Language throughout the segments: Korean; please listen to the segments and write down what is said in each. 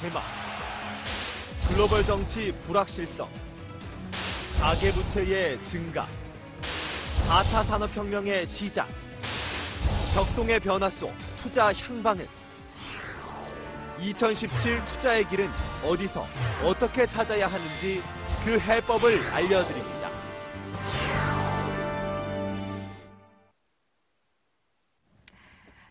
개막. 글로벌 정치 불확실성. 가계부채의 증가. 4차 산업혁명의 시작. 격동의 변화 속 투자 향방은 2017 투자의 길은 어디서 어떻게 찾아야 하는지 그 해법을 알려드립니다.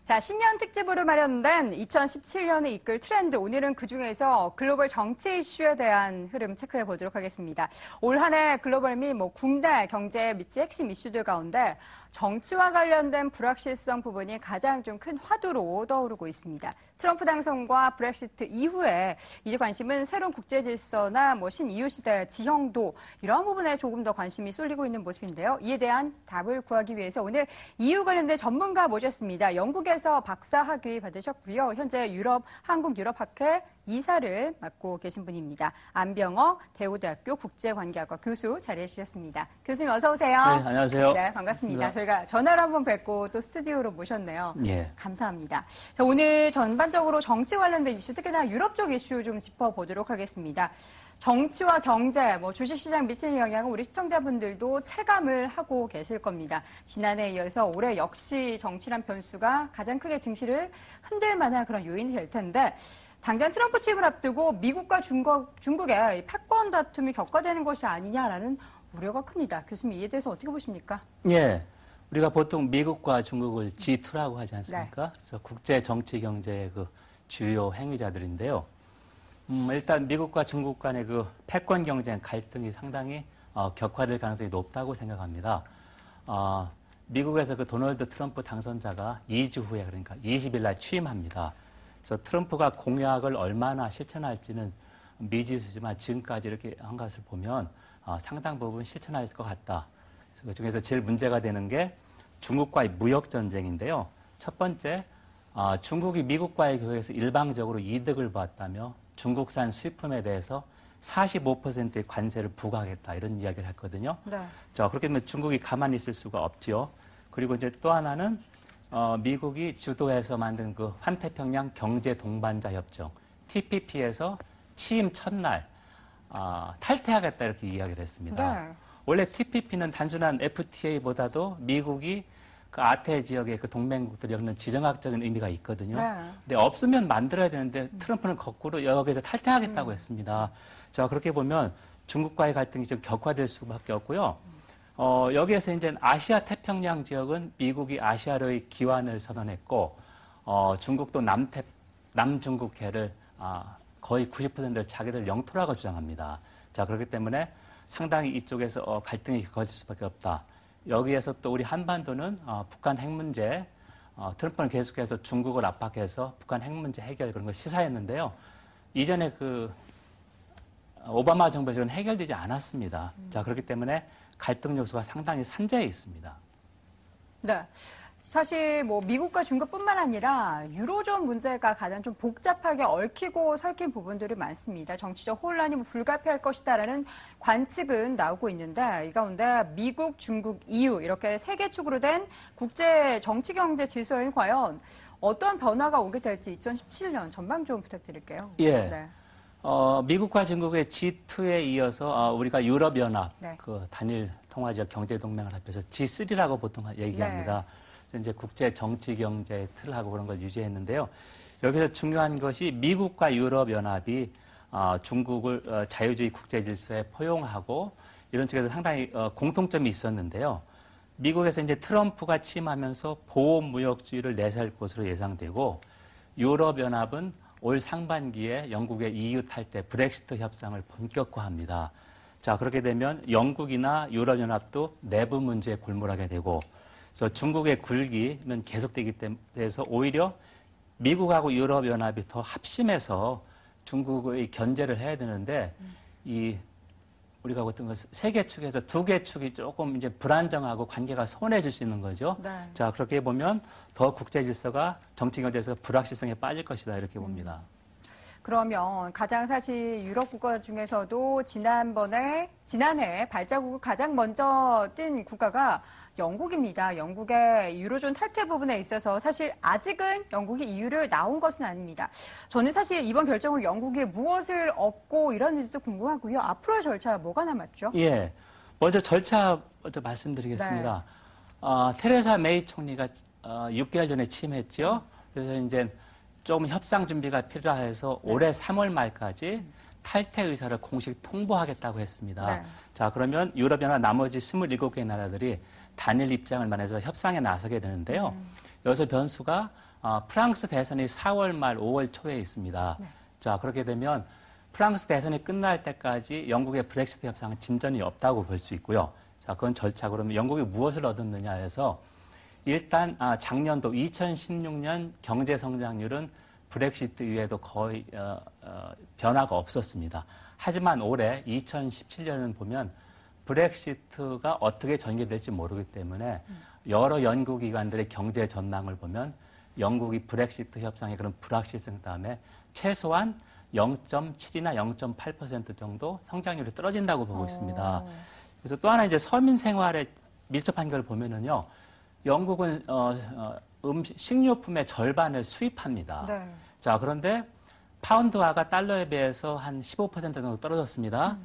자, 신년 특집으로 마련된 2017년을 이끌 트렌드. 오늘은 그 중에서 글로벌 정치 이슈에 대한 흐름 체크해 보도록 하겠습니다. 올 한 해 글로벌 및뭐 국내 경제에 미칠 핵심 이슈들 가운데 정치와 관련된 불확실성 부분이 가장 좀 큰 화두로 떠오르고 있습니다. 트럼프 당선과 브렉시트 이후에 이제 관심은 새로운 국제 질서나 뭐 신EU 시대 지형도 이런 부분에 조금 더 관심이 쏠리고 있는 모습인데요. 이에 대한 답을 구하기 위해서 오늘 이유 관련된 전문가 모셨습니다. 영국에서 박사 학위 받으셨고요. 현재 유럽 한국 유럽 학회 이사를 맡고 계신 분입니다. 안병어 대우대학교 국제관계학과 교수 자리해 주셨습니다. 교수님 어서 오세요. 네, 안녕하세요. 네, 반갑습니다. 저희가 전화로 한번 뵙고 또 스튜디오로 모셨네요. 예. 감사합니다. 자, 오늘 전반적으로 정치 관련된 이슈, 특히나 유럽 쪽 이슈 좀 짚어보도록 하겠습니다. 정치와 경제, 뭐 주식시장 미치는 영향은 우리 시청자분들도 체감을 하고 계실 겁니다. 지난해에 이어서 올해 역시 정치란 변수가 가장 크게 증시를 흔들 만한 그런 요인이 될 텐데 당장 트럼프 취임을 앞두고 미국과 중국, 중국의 패권 다툼이 격화되는 것이 아니냐라는 우려가 큽니다. 교수님 이에 대해서 어떻게 보십니까? 예. 우리가 보통 미국과 중국을 G2라고 하지 않습니까? 네. 그래서 국제 정치 경제의 그 주요 행위자들인데요. 음, 일단 미국과 중국 간의 그 패권 경쟁 갈등이 상당히 어, 격화될 가능성이 높다고 생각합니다. 어, 미국에서 그 도널드 트럼프 당선자가 2주 후에 그러니까 20일 날 취임합니다. 그래서 트럼프가 공약을 얼마나 실천할지는 미지수지만 지금까지 이렇게 한 것을 보면 어, 상당 부분 실천할 것 같다. 그 중에서 제일 문제가 되는 게 중국과의 무역 전쟁인데요. 첫 번째, 어, 중국이 미국과의 교역에서 일방적으로 이득을 봤다며 중국산 수입품에 대해서 45%의 관세를 부과하겠다 이런 이야기를 했거든요. 네. 자 그렇게 되면 중국이 가만히 있을 수가 없지요. 그리고 이제 또 하나는 어, 미국이 주도해서 만든 그 환태평양 경제 동반자 협정 TPP에서 취임 첫날 어, 탈퇴하겠다 이렇게 이야기를 했습니다. 네. 원래 TPP는 단순한 FTA보다도 미국이 그 아태 지역의 그 동맹국들이 없는 지정학적인 의미가 있거든요. 네. 근데 없으면 만들어야 되는데 트럼프는 거꾸로 여기서 탈퇴하겠다고 음. 했습니다. 자, 그렇게 보면 중국과의 갈등이 좀 격화될 수밖에 없고요. 어, 여기에서 이제 아시아 태평양 지역은 미국이 아시아로의 기환을 선언했고, 어, 중국도 남태, 남중국해를 아, 거의 90%를 자기들 영토라고 주장합니다. 자, 그렇기 때문에 상당히 이쪽에서 어, 갈등이 격화될 수밖에 없다. 여기에서 또 우리 한반도는 어, 북한 핵 문제, 어, 트럼프는 계속해서 중국을 압박해서 북한 핵 문제 해결 그런 걸 시사했는데요. 이전에 그 오바마 정부에서는 해결되지 않았습니다. 음. 자 그렇기 때문에 갈등 요소가 상당히 산재해 있습니다. 네. 사실 뭐 미국과 중국뿐만 아니라 유로존 문제가 가장 좀 복잡하게 얽히고 설킨 부분들이 많습니다. 정치적 혼란이 뭐 불가피할 것이다라는 관측은 나오고 있는데 이 가운데 미국, 중국, EU 이렇게 세 개 축으로 된 국제 정치 경제 질서에 과연 어떤 변화가 오게 될지 2017년 전망 좀 부탁드릴게요. 예. 네. 어, 미국과 중국의 G2에 이어서 어, 우리가 유럽연합 네. 그 단일 통화지역 경제동맹을 합해서 G3라고 보통 얘기합니다. 네. 이제 국제 정치 경제 틀하고 그런 걸 유지했는데요. 여기서 중요한 것이 미국과 유럽 연합이 어, 중국을 어, 자유주의 국제 질서에 포용하고 이런 쪽에서 상당히 어, 공통점이 있었는데요. 미국에서 이제 트럼프가 취임하면서 보호 무역주의를 내세울 것으로 예상되고 유럽 연합은 올 상반기에 영국의 EU 탈때 브렉시트 협상을 본격화합니다. 자, 그렇게 되면 영국이나 유럽 연합도 내부 문제에 골몰하게 되고 그래서 중국의 굴기는 계속되기 때문에 오히려 미국하고 유럽연합이 더 합심해서 중국의 견제를 해야 되는데 음. 이 우리가 어떤 것세개 축에서 두 개 축이 조금 이제 불안정하고 관계가 소원해질 수 있는 거죠. 네. 자 그렇게 보면 더 국제 질서가 정치 경제에서 불확실성에 빠질 것이다 이렇게 봅니다. 음. 그러면 가장 사실 유럽 국가 중에서도 지난번에 지난해 발자국을 가장 먼저 띈 국가가 영국입니다. 영국의 유로존 탈퇴 부분에 있어서 사실 아직은 영국이 EU를 나온 것은 아닙니다. 저는 사실 이번 결정으로 영국이 무엇을 얻고 이러는지도 궁금하고요. 앞으로의 절차 뭐가 남았죠? 예. 먼저 절차 먼저 말씀드리겠습니다. 네. 어, 테레사 메이 총리가 어, 6개월 전에 취임했죠. 그래서 이제 좀 협상 준비가 필요해서 네. 올해 3월 말까지 탈퇴 의사를 공식 통보하겠다고 했습니다. 네. 자, 그러면 유럽연합 나머지 27개 나라들이 단일 입장을 만해서 협상에 나서게 되는데요. 음. 여기서 변수가 어, 프랑스 대선이 4월 말 5월 초에 있습니다. 네. 자, 그렇게 되면 프랑스 대선이 끝날 때까지 영국의 브렉시트 협상은 진전이 없다고 볼 수 있고요. 자, 그건 절차. 그러면 영국이 무엇을 얻었느냐 해서 일단 아, 작년도 2016년 경제 성장률은 브렉시트 이후에도 거의 어, 어, 변화가 없었습니다. 하지만 올해 2017년은 보면 브렉시트가 어떻게 전개될지 모르기 때문에 여러 연구기관들의 경제 전망을 보면 영국이 브렉시트 협상의 그런 불확실성 다음에 최소한 0.7이나 0.8% 정도 성장률이 떨어진다고 보고 있습니다. 어. 그래서 또 하나 이제 서민 생활에 밀접한 걸 보면은요, 영국은 어, 어, 음식, 식료품의 절반을 수입합니다. 네. 자, 그런데 파운드화가 달러에 비해서 한 15% 정도 떨어졌습니다.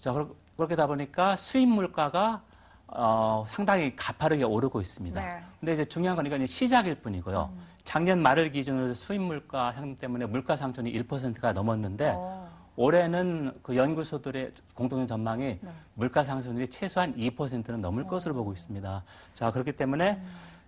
자, 그렇, 그렇게 다 보니까 수입 물가가 어, 상당히 가파르게 오르고 있습니다. 네. 근데 이제 중요한 건 이건 시작일 뿐이고요. 작년 말을 기준으로 수입 물가 상승 때문에 물가 상승이 1%가 넘었는데 어. 올해는 그 연구소들의 공통된 전망이 네. 물가 상승률이 최소한 2%는 넘을 어. 것으로 보고 있습니다. 자, 그렇기 때문에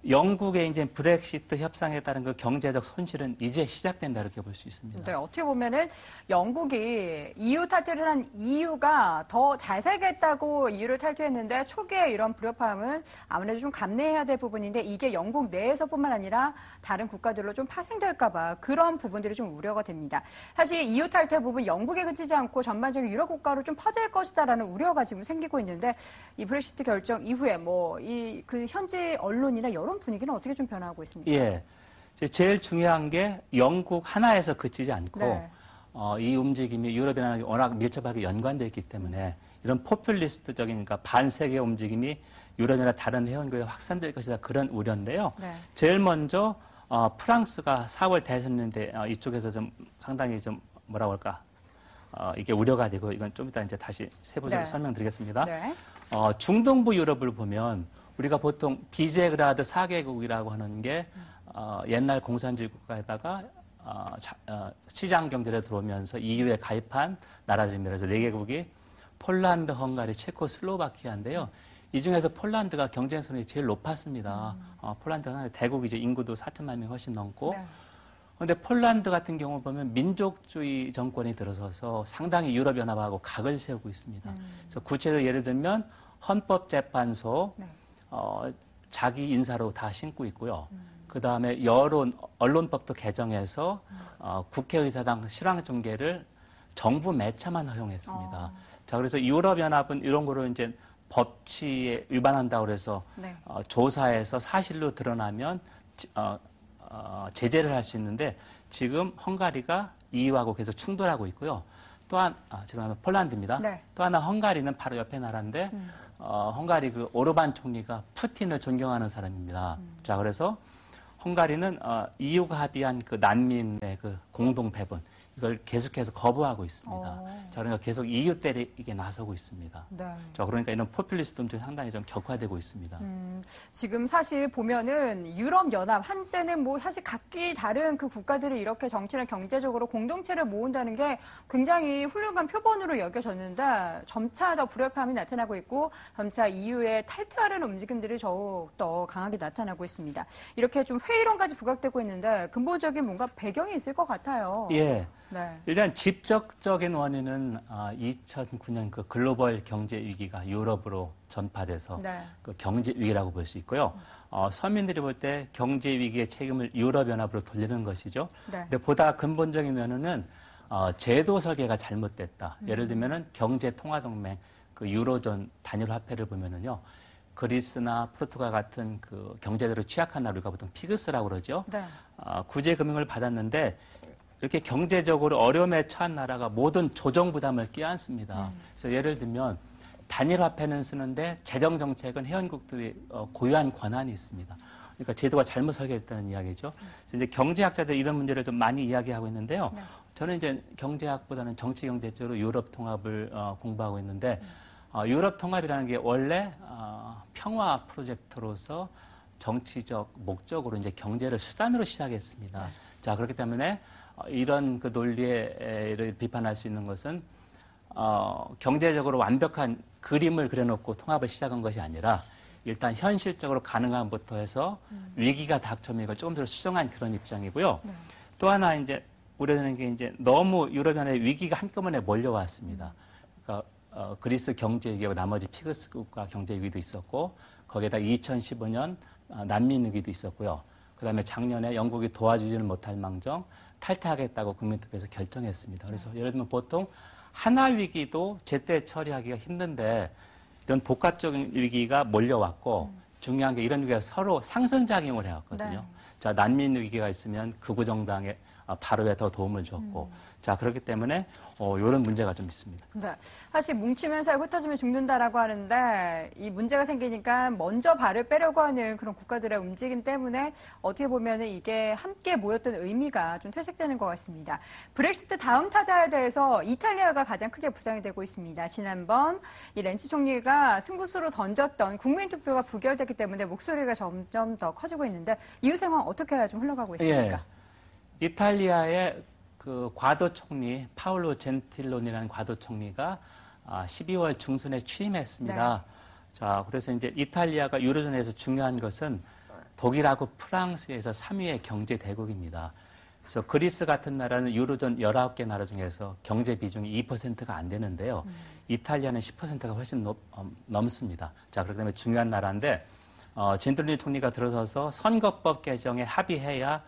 영국의 이제 브렉시트 협상에 따른 그 경제적 손실은 이제 시작된다 이렇게 볼 수 있습니다. 네, 어떻게 보면은 영국이 EU 탈퇴를 한 이유가 더 잘 살겠다고 EU를 탈퇴했는데 초기에 이런 불협화음은 아무래도 좀 감내해야 될 부분인데 이게 영국 내에서뿐만 아니라 다른 국가들로 좀 파생될까봐 그런 부분들이 좀 우려가 됩니다. 사실 EU 탈퇴 부분 영국에 그치지 않고 전반적인 유럽 국가로 좀 퍼질 것이다라는 우려가 지금 생기고 있는데 이 브렉시트 결정 이후에 뭐 이 그 현지 언론이나 여론 분위기는 어떻게 좀 변화하고 있습니까? 예. 제일 중요한 게 영국 하나에서 그치지 않고 네. 어, 이 움직임이 유럽이랑 워낙 밀접하게 연관되어 있기 때문에 이런 포퓰리스트적인 그러니까 반세계 움직임이 유럽이나 다른 회원국에 확산될 것이다 그런 우려인데요. 네. 제일 먼저 어, 프랑스가 4월 대선인데 어, 이쪽에서 좀 상당히 좀 뭐라고 할까 어, 이게 우려가 되고 이건 좀 이따 이제 다시 세부적으로 네. 설명드리겠습니다. 네. 어, 중동부 유럽을 보면 우리가 보통 비제그라드 4개국이라고 하는 게 어, 옛날 공산주의 국가에다가 어, 자- 어, 시장 경제에 들어오면서 EU에 가입한 나라들입니다. 그래서 4개국이 폴란드, 헝가리, 체코, 슬로바키아인데요. 이 중에서 폴란드가 경쟁선이 제일 높았습니다. 어, 폴란드가 하나의 대국이죠. 인구도 4천만 명이 훨씬 넘고. 네. 그런데 폴란드 같은 경우 보면 민족주의 정권이 들어서서 상당히 유럽연합하고 각을 세우고 있습니다. 그래서 구체적으로 예를 들면 헌법재판소 네. 어, 자기 인사로 다 신고 있고요. 그 다음에 여론 언론법도 개정해서 어, 국회의사당 실황 중계를 정부 매체만 허용했습니다. 어. 자 그래서 유럽연합은 이런 거로 이제 법치에 위반한다고 그래서 네. 어, 조사해서 사실로 드러나면 지- 어, 어, 제재를 할 수 있는데 지금 헝가리가 EU하고 계속 충돌하고 있고요. 또한 아, 죄송합니다. 폴란드입니다. 네. 또 하나 헝가리는 바로 옆에 나라인데 어, 헝가리 그 오르반 총리가 푸틴을 존경하는 사람입니다. 자 그래서 헝가리는 어, EU가 합의한 그 난민의 그 공동 배분 이걸 계속해서 거부하고 있습니다. 어. 자 그러니까 계속 EU 때리게 나서고 있습니다. 네. 자 그러니까 이런 포퓰리스트 움직이 상당히 좀 격화되고 있습니다. 음, 지금 사실 보면은 유럽 연합 한때는 뭐 사실 각기 다른 그 국가들이 이렇게 정치나 경제적으로 공동체를 모은다는 게 굉장히 훌륭한 표본으로 여겨졌는데 점차 더 불협화음이 나타나고 있고 점차 EU의 탈퇴하려는 움직임들이 더욱 더 강하게 나타나고 있습니다. 이렇게 좀 회의론까지 부각되고 있는데 근본적인 뭔가 배경이 있을 것 같아요. 예. 네. 일단 직접적인 원인은 아, 2009년 그 글로벌 경제 위기가 유럽으로 전파돼서 네. 그 경제 위기라고 볼 수 있고요. 어, 서민들이 볼 때 경제 위기의 책임을 유럽 연합으로 돌리는 것이죠. 네. 근데 보다 근본적인 면은 어, 제도 설계가 잘못됐다. 예를 들면은 경제 통화 동맹 그 유로존 단일 화폐를 보면은요. 그리스나 포르투갈 같은 그 경제적으로 취약한 나라 우리가 보통 피그스라고 그러죠. 네. 아, 구제 금융을 받았는데 이렇게 경제적으로 어려움에 처한 나라가 모든 조정 부담을 끼안습니다. 그래서 예를 들면 단일 화폐는 쓰는데 재정 정책은 회원국들이 어, 고유한 권한이 있습니다. 그러니까 제도가 잘못 설계됐다는 이야기죠. 그래서 이제 경제학자들이 이런 문제를 좀 많이 이야기하고 있는데요. 네. 저는 이제 경제학보다는 정치 경제 쪽으로 유럽 통합을 어, 공부하고 있는데 어, 유럽 통합이라는 게 원래 어, 평화 프로젝트로서 정치적 목적으로 이제 경제를 수단으로 시작했습니다. 자 그렇기 때문에 어, 이런 그 논리를 비판할 수 있는 것은 어, 경제적으로 완벽한 그림을 그려놓고 통합을 시작한 것이 아니라 일단 현실적으로 가능함부터 해서 위기가 닥쳐면 이걸 조금 더 수정한 그런 입장이고요. 네. 또 하나 이제 우려되는 게 이제 너무 유럽연의 위기가 한꺼번에 몰려왔습니다. 그러니까 어, 그리스 경제 위기하고 나머지 피그스 국가 경제 위기도 있었고 거기에다 2015년 어, 난민 위기도 있었고요. 그다음에 작년에 영국이 도와주지는 못할 망정 탈퇴하겠다고 국민투표에서 결정했습니다. 그래서 예를 들면 보통 하나 위기도 제때 처리하기가 힘든데 이런 복합적인 위기가 몰려왔고 중요한 게 이런 위기가 서로 상승작용을 해왔거든요. 네. 자 난민 위기가 있으면 극우 정당의 어, 바로에 더 도움을 줬고 자 그렇기 때문에 어, 이런 문제가 좀 있습니다. 네. 사실 뭉치면 살, 흩어지면 죽는다라고 하는데 이 문제가 생기니까 먼저 발을 빼려고 하는 그런 국가들의 움직임 때문에 어떻게 보면 이게 함께 모였던 의미가 좀 퇴색되는 것 같습니다. 브렉시트 다음 타자에 대해서 이탈리아가 가장 크게 부상이 되고 있습니다. 지난번 이 렌치 총리가 승부수로 던졌던 국민 투표가 부결됐기 때문에 목소리가 점점 더 커지고 있는데 이후 상황 어떻게 좀 흘러가고 있습니까? 예. 이탈리아의 그 과도 총리 파울로 젠틸론이라는 과도 총리가 아, 12월 중순에 취임했습니다. 자, 그래서 이제 이탈리아가 유로존에서 중요한 것은 독일하고 프랑스에서 3위의 경제 대국입니다. 그래서 그리스 같은 나라는 유로존 19개 나라 중에서 경제 비중이 2%가 안 되는데요. 이탈리아는 10%가 훨씬 넘, 어, 넘습니다. 자, 그렇기 때문에 중요한 나라인데 어, 젠틀리 총리가 들어서서 선거법 개정에 합의해야 아,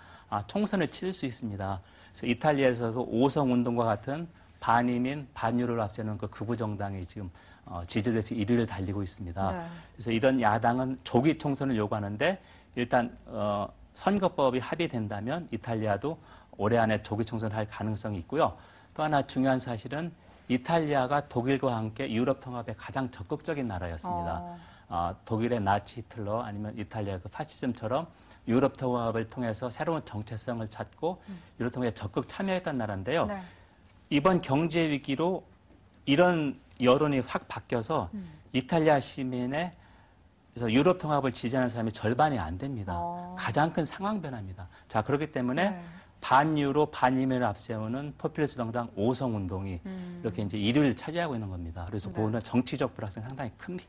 총선을 치를 수 있습니다. 그래서 이탈리아에서도 오성 운동과 같은 반이민 반유를 앞세우는 그 극우 정당이 지금 어, 지지대에서 1위를 달리고 있습니다. 네. 그래서 이런 야당은 조기 총선을 요구하는데 일단 어, 선거법이 합의된다면 이탈리아도 올해 안에 조기 총선을 할 가능성이 있고요. 또 하나 중요한 사실은 이탈리아가 독일과 함께 유럽 통합에 가장 적극적인 나라였습니다. 어. 어, 독일의 나치 히틀러 아니면 이탈리아 그 파시즘처럼 유럽 통합을 통해서 새로운 정체성을 찾고 유럽 통합에 적극 참여했던 나라인데요. 네. 이번 경제 위기로 이런 여론이 확 바뀌어서 음. 이탈리아 시민의 그래서 유럽 통합을 지지하는 사람이 절반이 안 됩니다. 어. 가장 큰 상황 변화입니다. 자 그렇기 때문에 네. 반유로 반이민을 앞세우는 포퓰리스트 정당 오성 운동이 음. 이렇게 이제 1위를 차지하고 있는 겁니다. 그래서 네. 그거는 정치적 불확실성이 상당히 큽니다.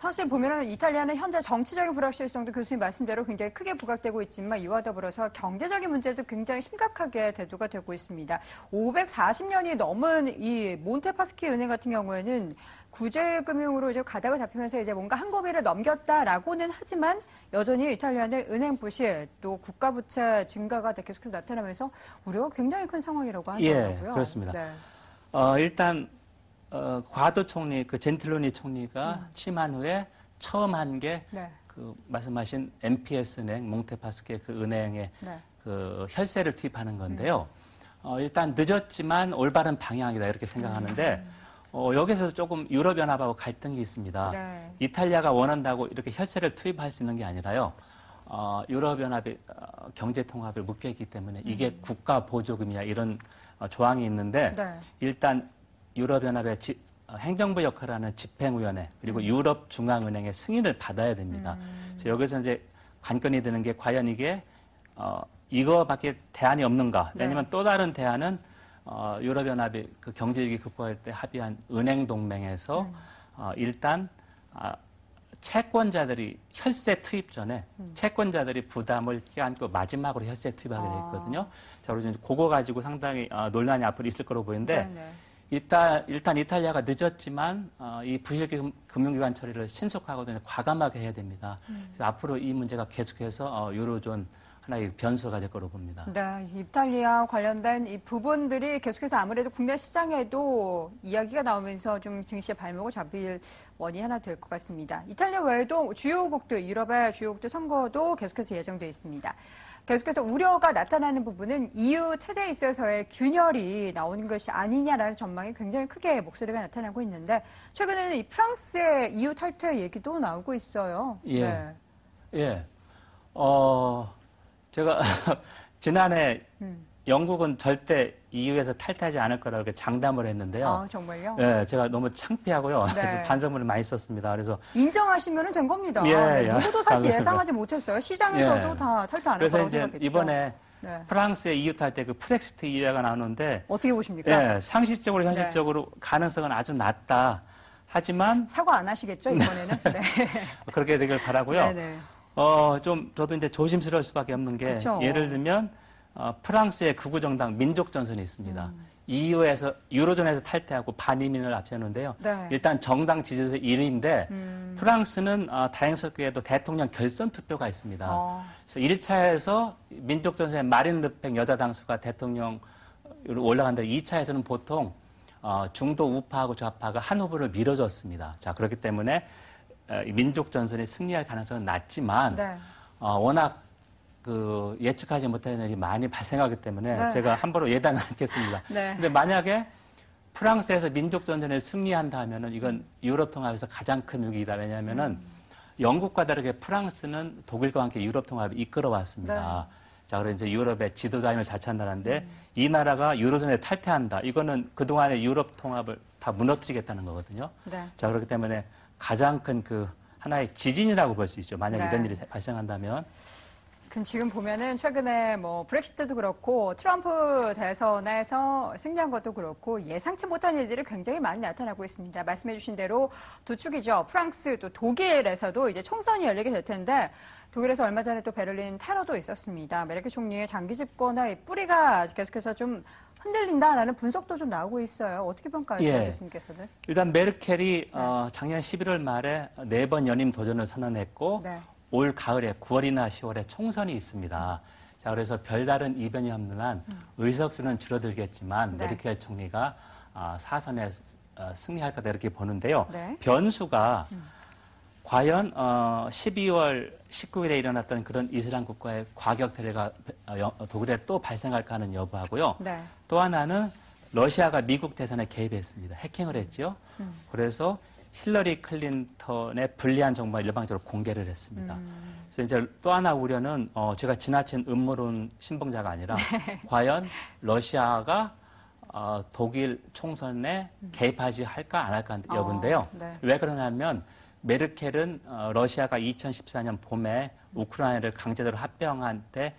사실 보면은 이탈리아는 현재 정치적인 불확실성도 교수님 말씀대로 굉장히 크게 부각되고 있지만 이와 더불어서 경제적인 문제도 굉장히 심각하게 대두가 되고 있습니다. 540년이 넘은 이 몬테파스키 은행 같은 경우에는 구제금융으로 이제 가닥을 잡히면서 이제 뭔가 한 고비를 넘겼다라고는 하지만 여전히 이탈리아는 은행 부실 또 국가 부채 증가가 계속해서 나타나면서 우려가 굉장히 큰 상황이라고 예, 하더라고요. 그렇습니다. 네. 어, 일단 어, 과도 총리 그 젠틀로니 총리가 음. 취임한 후에 처음 한 게 네. 그 말씀하신 MPS 은행, 몽테파스케 그 은행의 네. 그 혈세를 투입하는 건데요. 어, 일단 늦었지만 올바른 방향이다 이렇게 생각하는데 어, 여기서 조금 유럽 연합하고 갈등이 있습니다. 네. 이탈리아가 원한다고 이렇게 혈세를 투입할 수 있는 게 아니라요. 어, 유럽연합이 어, 경제 통합을 묶여있기 때문에 이게 국가 보조금이야 이런 어, 조항이 있는데 네. 일단 유럽연합의 지- 어, 행정부 역할을 하는 집행위원회 그리고 유럽 중앙은행의 승인을 받아야 됩니다. 그래서 여기서 이제 관건이 되는 게 과연 이게 어, 이거밖에 대안이 없는가? 네. 왜냐하면 또 다른 대안은 어, 유럽연합이 그 경제위기 극복할 때 합의한 은행 동맹에서 어, 일단 아, 채권자들이 혈세 투입 전에 채권자들이 부담을 껴안고 마지막으로 혈세 투입하게 돼 있거든요. 자, 그래서 그거 가지고 상당히 어, 논란이 앞으로 있을 거로 보이는데 네, 네. 일단, 일단 이탈리아가 늦었지만 어, 이 부실 금- 금융기관 처리를 신속하고 과감하게 해야 됩니다. 그래서 앞으로 이 문제가 계속해서 어, 유로존 하나의 변수가 될 거로 봅니다. 네, 이탈리아 관련된 이 부분들이 계속해서 아무래도 국내 시장에도 이야기가 나오면서 좀 증시의 발목을 잡힐 원이 하나 될 것 같습니다. 이탈리아 외에도 주요국들, 유럽의 주요국들 선거도 계속해서 예정돼 있습니다. 계속해서 우려가 나타나는 부분은 EU 체제에 있어서의 균열이 나오는 것이 아니냐라는 전망이 굉장히 크게 목소리가 나타나고 있는데 최근에는 이 프랑스의 EU 탈퇴 얘기도 나오고 있어요. 예. 네. 예. 어, 제가 지난해 음. 영국은 절대 EU에서 탈퇴하지 않을 거라고 장담을 했는데요. 아, 정말요? 예, 제가 너무 창피하고요. 네. 반성문을 많이 썼습니다. 그래서 인정하시면 된 겁니다. 예, 네, 예. 누구도 사실. 예상하지 못했어요. 시장에서도 예. 다 탈퇴 안할 그래서 거라고 이제 생각했죠. 이번에 네. 프랑스의 EU 탈퇴 그 프렉시트 이해가 나오는데 어떻게 보십니까? 예, 상식적으로 현실적으로 가능성은 아주 낮다. 하지만 사과 안 하시겠죠, 이번에는? 네. 그렇게 되길 바라고요. 네네. 어, 좀 저도 이제 조심스러울 수밖에 없는 게 그쵸. 예를 들면 어, 프랑스의 극우 정당 민족 전선이 있습니다. 음. EU에서 유로존에서 탈퇴하고 반이민을 앞세우는데요. 네. 일단 정당 지지율에서 1위인데 음. 프랑스는 어, 다행스럽게도 대통령 결선 투표가 있습니다. 어. 그래서 1차에서 민족 전선의 마린 르팽 여자 당수가 대통령으로 올라간다. 2차에서는 보통 어, 중도 우파하고 좌파가 한 후보를 밀어줬습니다. 자 그렇기 때문에 어, 이 민족 전선이 승리할 가능성은 낮지만 네. 어, 워낙 그 예측하지 못하는 일이 많이 발생하기 때문에 네. 제가 함부로 예단은 않겠습니다. 네. 근데 만약에 프랑스에서 민족 전선에 승리한다 하면은 이건 유럽 통합에서 가장 큰 위기다. 왜냐하면은 영국과 다르게 프랑스는 독일과 함께 유럽 통합을 이끌어 왔습니다. 자, 그래서 이제 유럽의 지도자임을 자처한 나라인데 이 나라가 유로존에 탈퇴한다. 이거는 그동안의 유럽 통합을 다 무너뜨리겠다는 거거든요. 네. 자, 그렇기 때문에 가장 큰 그 하나의 지진이라고 볼 수 있죠. 만약 네. 이런 일이 발생한다면. 그럼 지금 보면은 최근에 뭐 브렉시트도 그렇고 트럼프 대선에서 승리한 것도 그렇고 예상치 못한 일들이 굉장히 많이 나타나고 있습니다. 말씀해주신 대로 두 축이죠. 프랑스 또 독일에서도 이제 총선이 열리게 될 텐데 독일에서 얼마 전에 또 베를린 테러도 있었습니다. 메르켈 총리의 장기 집권의 뿌리가 계속해서 좀 흔들린다라는 분석도 좀 나오고 있어요. 어떻게 평가하세요, 예. 교수님께서는? 일단 메르켈이 어, 작년 11월 말에 네 번 연임 도전을 선언했고 네. 올 가을에 9월이나 10월에 총선이 있습니다. 자, 그래서 별다른 이변이 없는 한 의석수는 줄어들겠지만 음. 네. 메르켈 총리가 아, 사선에 어, 승리할 거다 이렇게 보는데요. 네. 음. 변수가 과연 어, 12월 19일에 일어났던 그런 이슬람 국가의 과격 어, 여- 독일에 또 발생할까 하는 여부하고요. 네. 또 하나는 러시아가 미국 대선에 개입했습니다. 해킹을 했죠. 음. 그래서 힐러리 클린턴의 불리한 정보를 일방적으로 공개를 했습니다. 음. 그래서 이제 또 하나 우려는 어, 제가 지나친 음모론 신봉자가 아니라 과연 러시아가 어, 독일 총선에 개입하지 할까 안 할까 하는 어, 여부인데요. 네. 왜 그러냐면 메르켈은 어, 러시아가 2014년 봄에 우크라이나를 강제적으로 합병한 때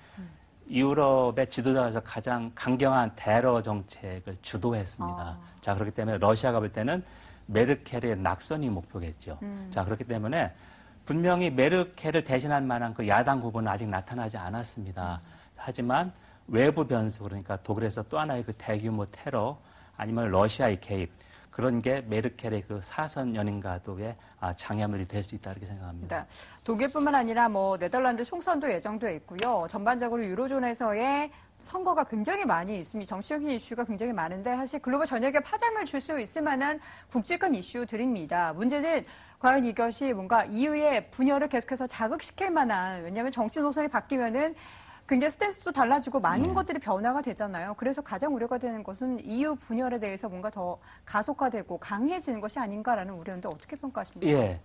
유럽의 지도자에서 가장 강경한 테러 정책을 주도했습니다. 아. 자 그렇기 때문에 러시아가 볼 때는 메르켈의 낙선이 목표겠죠. 음. 자 그렇기 때문에 분명히 메르켈을 대신할 만한 그 야당 후보는 아직 나타나지 않았습니다. 하지만 외부 변수 그러니까 독일에서 또 하나의 그 대규모 테러 아니면 러시아의 개입 그런 게 메르켈의 그 사선 연인가도의 아, 장애물이 될 수 있다 이렇게 생각합니다. 네. 독일뿐만 아니라 뭐 네덜란드 총선도 예정돼 있고요. 전반적으로 유로존에서의 선거가 굉장히 많이 있습니다. 정치적인 이슈가 굉장히 많은데 사실 글로벌 전역에 파장을 줄 수 있을 만한 굵직한 이슈들입니다. 문제는 과연 이것이 뭔가 EU의 분열을 계속해서 자극시킬 만한 왜냐하면 정치 노선이 바뀌면은 굉장히 스탠스도 달라지고 많은 네. 것들이 변화가 되잖아요. 그래서 가장 우려가 되는 것은 EU 분열에 대해서 뭔가 더 가속화되고 강해지는 것이 아닌가라는 우려인데 어떻게 평가하십니까? 예.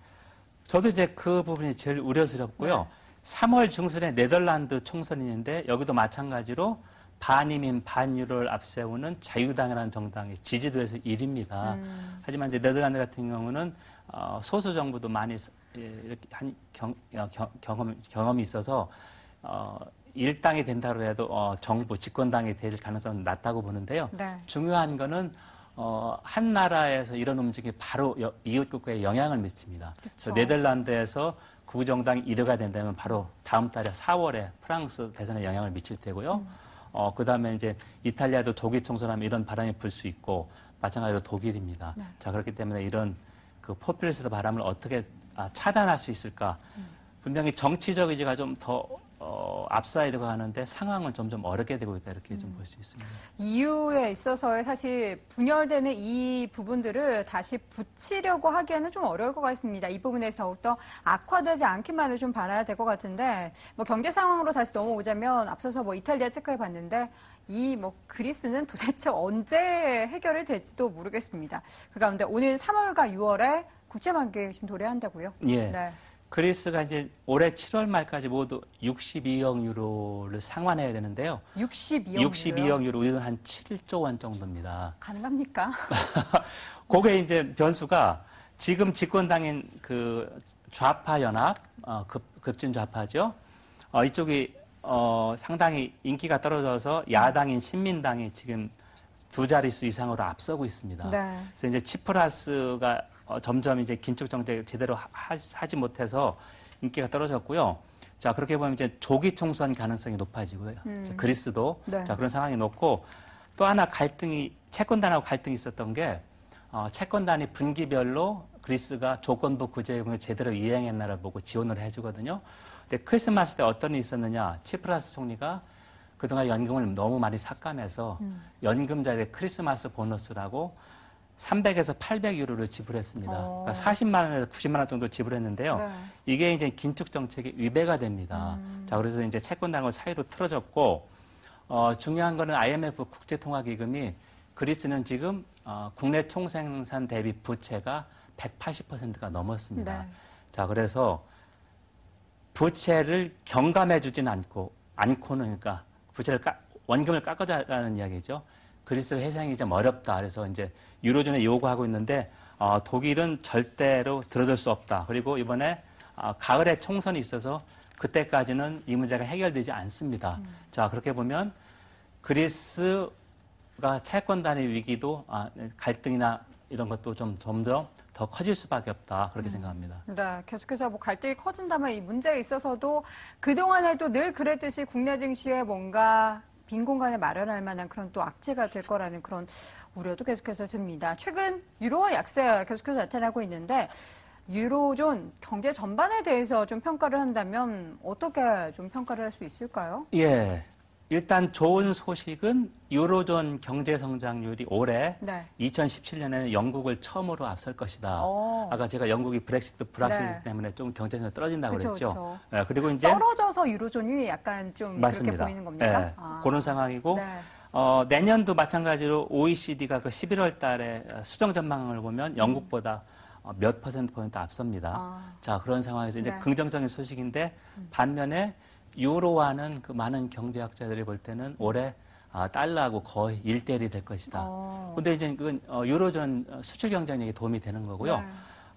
저도 이제 그 부분이 제일 우려스럽고요. 3월 중순에 네덜란드 총선이 있는데 여기도 마찬가지로 반이민 반유를 앞세우는 자유당이라는 정당이 지지도에서 1위입니다. 음. 하지만 이제 네덜란드 같은 경우는 어, 소수 정부도 많이 서- 예, 이렇게 한 경, 어, 경- 경 험, 경험이 있어서 어, 일당이 된다고 해도 어, 정부 집권당이 될 가능성은 낮다고 보는데요. 네. 중요한 거는 어, 한 나라에서 이런 움직임이 바로 여- 이웃 국가에 영향을 미칩니다. 그래서 네덜란드에서 구정당이 1위가 된다면 바로 다음 달에 4월에 프랑스 대선에 영향을 미칠 테고요. 어, 그 다음에 이제 이탈리아도 독일 총선하면 이런 바람이 불 수 있고 마찬가지로 독일입니다. 자, 그렇기 때문에 이런 그 포퓰리스트 바람을 어떻게 아, 차단할 수 있을까? 분명히 정치적 의지가 좀 더 어, 앞서려고 하는데 상황은 점점 어렵게 되고 있다 이렇게 좀 볼 수 있습니다. 이유에 있어서 사실 분열되는 이 부분들을 다시 붙이려고 하기에는 좀 어려울 것 같습니다. 이 부분에서 더욱더 악화되지 않기만을 좀 바라야 될 것 같은데 뭐 경제 상황으로 다시 넘어오자면 앞서서 뭐 이탈리아 체크해 봤는데 이 뭐 그리스는 도대체 언제 해결이 될지도 모르겠습니다. 그 가운데 오늘 3월과 6월에 국제 만기 지금 도래한다고요? 예. 네. 그리스가 이제 올해 7월 말까지 모두 62억 유로를 상환해야 되는데요. 62억 62억 유로, 우리는 한 7조 원 정도입니다. 가능합니까? 그게 이제 변수가 지금 집권당인 그 좌파 연합, 어, 급, 급진 좌파죠. 어, 이쪽이 어, 상당히 인기가 떨어져서 야당인 신민당이 지금 두 자릿수 이상으로 앞서고 있습니다. 네. 그래서 이제 치프라스가 어, 점점 이제 긴축 정책 제대로 하, 하지 못해서 인기가 떨어졌고요. 자 그렇게 보면 이제 조기 총선 가능성이 높아지고요. 음. 자, 그리스도 네. 자 그런 상황이 높고 또 하나 갈등이 채권단하고 갈등이 있었던 게 어, 채권단이 분기별로 그리스가 조건부 구제금을 제대로 이행했나를 보고 지원을 해주거든요. 근데 크리스마스 때 어떤 일이 있었느냐? 치프라스 총리가 그동안 연금을 너무 많이 삭감해서 음. 연금자에게 크리스마스 보너스라고 300에서 800유로를 지불했습니다. 어. 그러니까 40만 원에서 90만 원 정도 지불했는데요. 네. 이게 이제 긴축 정책의 위배가 됩니다. 음. 자, 그래서 이제 채권단과 사이도 틀어졌고, 어, 중요한 거는 IMF 국제통화기금이 그리스는 지금 어, 국내 총생산 대비 부채가 180%가 넘었습니다. 네. 자, 그래서 부채를 경감해 주진 않고, 않고는 그러니까 부채를 까, 원금을 깎아자라는 이야기죠. 그리스 회생이 좀 어렵다. 그래서 이제 유로존에 요구하고 있는데, 어, 독일은 절대로 들어줄 수 없다. 그리고 이번에 어, 가을에 총선이 있어서 그때까지는 이 문제가 해결되지 않습니다. 자, 그렇게 보면 그리스가 채권 단의 위기도 아, 갈등이나 이런 것도 좀 점점 더 커질 수밖에 없다. 그렇게 생각합니다. 네, 계속해서 뭐 갈등이 커진다면 이 문제에 있어서도 그 동안에도 늘 그랬듯이 국내 증시에 뭔가 빈 공간을 마련할 만한 그런 또 악재가 될 거라는 그런 우려도 계속해서 듭니다. 최근 유로화 약세 계속해서 나타나고 있는데 유로존 경제 전반에 대해서 좀 평가를 한다면 어떻게 좀 평가를 할 수 있을까요? 예. 일단 좋은 소식은 유로존 경제 성장률이 올해 네. 2017년에는 영국을 처음으로 앞설 것이다. 어. 아까 제가 영국이 브렉시트 불확실성 네. 때문에 좀 경제성이 떨어진다고 그쵸, 그랬죠. 그쵸. 예, 그리고 이제 떨어져서 유로존이 약간 좀 맞습니다. 그렇게 보이는 겁니까? 예, 아. 그런 상황이고 네. 어, 내년도 마찬가지로 OECD가 그 11월 달에 수정 전망을 보면 영국보다 어, 몇 퍼센트 포인트 앞섭니다. 아. 자, 그런 상황에서 이제 네. 음. 긍정적인 소식인데 반면에 유로화는 그 많은 경제학자들이 볼 때는 올해 아, 달러하고 거의 일대일이될 것이다. 어. 근데 이제 그건 어, 유로존 수출 경쟁력에 도움이 되는 거고요. 네.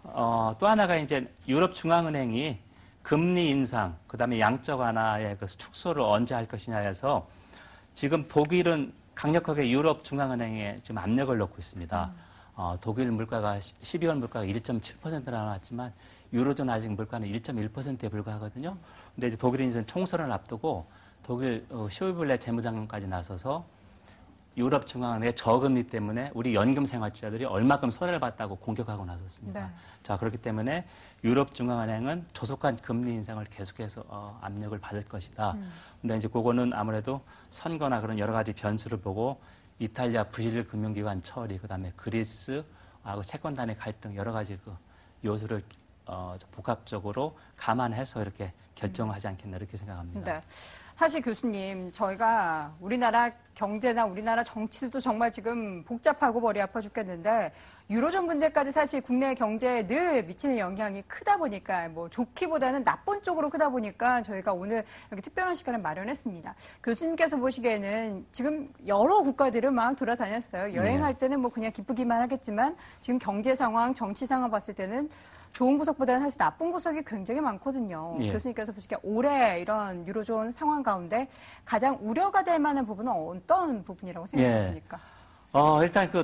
어, 또 하나가 이제 유럽 중앙은행이 금리 인상, 그 다음에 양적 완화의 그 축소를 언제 할 것이냐에서 지금 독일은 강력하게 유럽 중앙은행에 지금 압력을 넣고 있습니다. 어, 독일 물가가 12월 물가가 1.7% 나왔지만 유로존 아직 물가는 1.1%에 불과하거든요. 근데 이제 독일은 이제 총선을 앞두고 독일 어, 쇼이블레 재무장관까지 나서서 유럽 중앙은행의 저금리 때문에 우리 연금 생활자들이 얼마큼 손해를 봤다고 공격하고 나섰습니다. 네. 자 그렇기 때문에 유럽 중앙은행은 조속한 금리 인상을 계속해서 어, 압력을 받을 것이다. 음. 근데 이제 그거는 아무래도 선거나 그런 여러 가지 변수를 보고 이탈리아 브질 금융기관 처리, 그다음에 그리스하고 채권단의 갈등 여러 가지 그 요소를 어, 복합적으로 감안해서 이렇게 결정하지 않겠나 이렇게 생각합니다. 네. 사실 교수님, 저희가 우리나라 경제나 우리나라 정치도 정말 지금 복잡하고 머리 아파 죽겠는데, 유로존 문제까지 사실 국내 경제에 늘 미치는 영향이 크다 보니까, 뭐 좋기보다는 나쁜 쪽으로 크다 보니까 저희가 오늘 이렇게 특별한 시간을 마련했습니다. 교수님께서 보시기에는 지금 여러 국가들을 막 돌아다녔어요. 여행할 때는 뭐 그냥 기쁘기만 하겠지만, 지금 경제 상황, 정치 상황 봤을 때는 좋은 구석보다는 사실 나쁜 구석이 굉장히 많거든요. 예. 교수님께서 보시기에 올해 이런 유로존 상황 가운데 가장 우려가 될 만한 부분은 어떤 부분이라고 생각하십니까? 어, 일단 그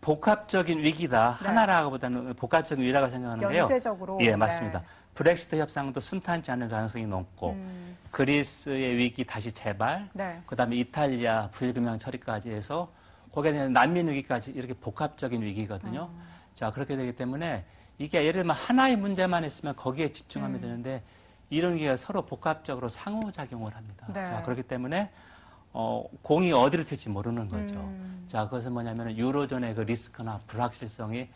복합적인 위기다 네. 하나라기보다는 복합적인 위기라고 생각하는데요. 연쇄적으로. 예, 네. 맞습니다. 브렉시트 협상도 순탄치 않을 가능성이 높고 음, 그리스의 위기 다시 재발, 네. 그다음에 이탈리아 불금융 처리까지 해서 거기에 대한 난민 위기까지 이렇게 복합적인 위기거든요. 어. 자 그렇게 되기 때문에 이게 예를 들면 하나의 문제만 있으면 거기에 집중하면 음. 되는데 이런 게 서로 복합적으로 상호작용을 합니다. 네. 자, 그렇기 때문에 어, 공이 어디로 튈지 모르는 거죠. 음. 자, 그것은 뭐냐면 유로존의 그 리스크나 불확실성이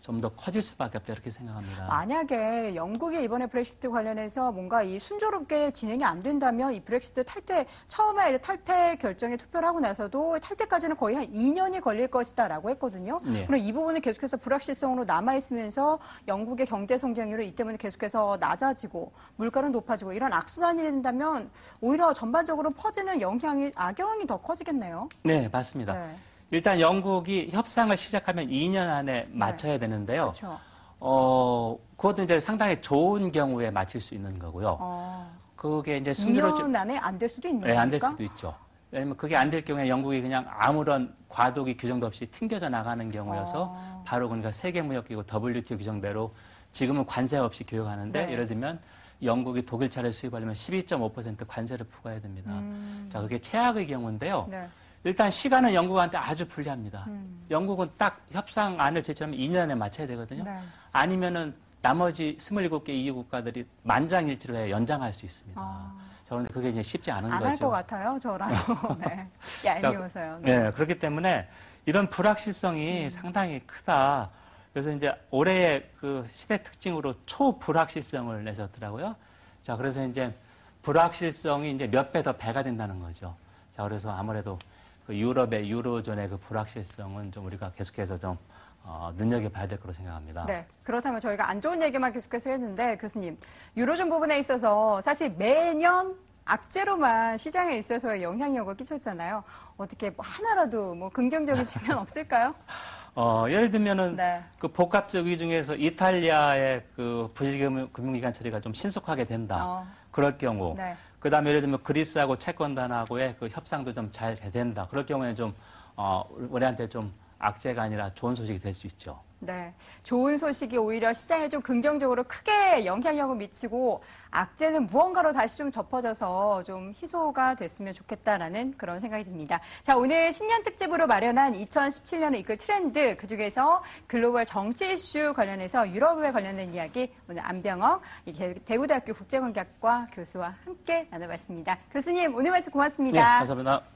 좀 더 커질 수밖에 없다 이렇게 생각합니다. 만약에 영국이 이번에 브렉시트 관련해서 뭔가 이 순조롭게 진행이 안 된다면 이 브렉시트 탈퇴 처음에 탈퇴 결정에 투표를 하고 나서도 탈퇴까지는 거의 한 2년이 걸릴 것이다라고 했거든요. 네. 그럼 이 부분은 계속해서 불확실성으로 남아 있으면서 영국의 경제 성장률은 이 때문에 계속해서 낮아지고 물가는 높아지고 이런 악순환이 된다면 오히려 전반적으로 퍼지는 영향이 악영향이 더 커지겠네요. 네, 맞습니다. 네. 일단 영국이 협상을 시작하면 2년 안에 마쳐야 되는데요. 그렇죠. 어, 그것도 이제 상당히 좋은 경우에 마칠 수 있는 거고요. 어, 그게 이제 순조로워지 2년 안에 안 될 수도 있는 네, 안될 겁니까? 수도 있죠. 왜냐면 그게 안 될 경우에 영국이 그냥 아무런 과도기 규정도 없이 튕겨져 나가는 경우여서 어. 바로 그러니까 세계무역기구 WTO 규정대로 지금은 관세 없이 교역하는데 네. 예를 들면 영국이 독일 차를 수입하려면 12.5% 관세를 부과해야 됩니다. 음, 자, 그게 최악의 경우인데요. 네. 일단 시간은 영국한테 아주 불리합니다. 음. 영국은 딱 협상안을 제출하면 2년 안에 마쳐야 되거든요. 네. 아니면은 나머지 27개 EU 국가들이 만장일치로 해 연장할 수 있습니다. 아. 자, 그런데 그게 이제 쉽지 않은 안 거죠. 할것 같아요, 저라도. 네. 얄미워서요. 네. 네, 그렇기 때문에 이런 불확실성이 음. 상당히 크다. 그래서 이제 올해의 그 시대 특징으로 초불확실성을 내셨더라고요. 자, 그래서 이제 불확실성이 이제 몇 배 더 배가 된다는 거죠. 자, 그래서 아무래도 그 유럽의 유로존의 그 불확실성은 좀 우리가 계속해서 좀 어, 눈여겨봐야 될 거로 생각합니다. 네. 그렇다면 저희가 안 좋은 얘기만 계속해서 했는데, 교수님. 유로존 부분에 있어서 사실 매년 악재로만 시장에 있어서의 영향력을 끼쳤잖아요. 어떻게 뭐 하나라도 뭐 긍정적인 측면 없을까요? 어, 예를 들면은 네. 그 복합적 위 중에서 이탈리아의 그 부실금융기관 처리가 좀 신속하게 된다. 어, 그럴 경우. 네. 그 다음에 예를 들면 그리스하고 채권단하고의 그 협상도 좀 잘 된다. 그럴 경우에는 좀, 어, 우리한테 좀 악재가 아니라 좋은 소식이 될 수 있죠. 네. 좋은 소식이 오히려 시장에 좀 긍정적으로 크게 영향력을 미치고 악재는 무언가로 다시 좀 덮어져서 좀 희소가 됐으면 좋겠다라는 그런 생각이 듭니다. 자, 오늘 신년 특집으로 마련한 2017년을 이끌 트렌드 그중에서 글로벌 정치 이슈 관련해서 유럽에 관련된 이야기 오늘 안병억 대구대학교 국제관계학과 교수와 함께 나눠봤습니다. 교수님 오늘 말씀 네, 고맙습니다. 감사합니다.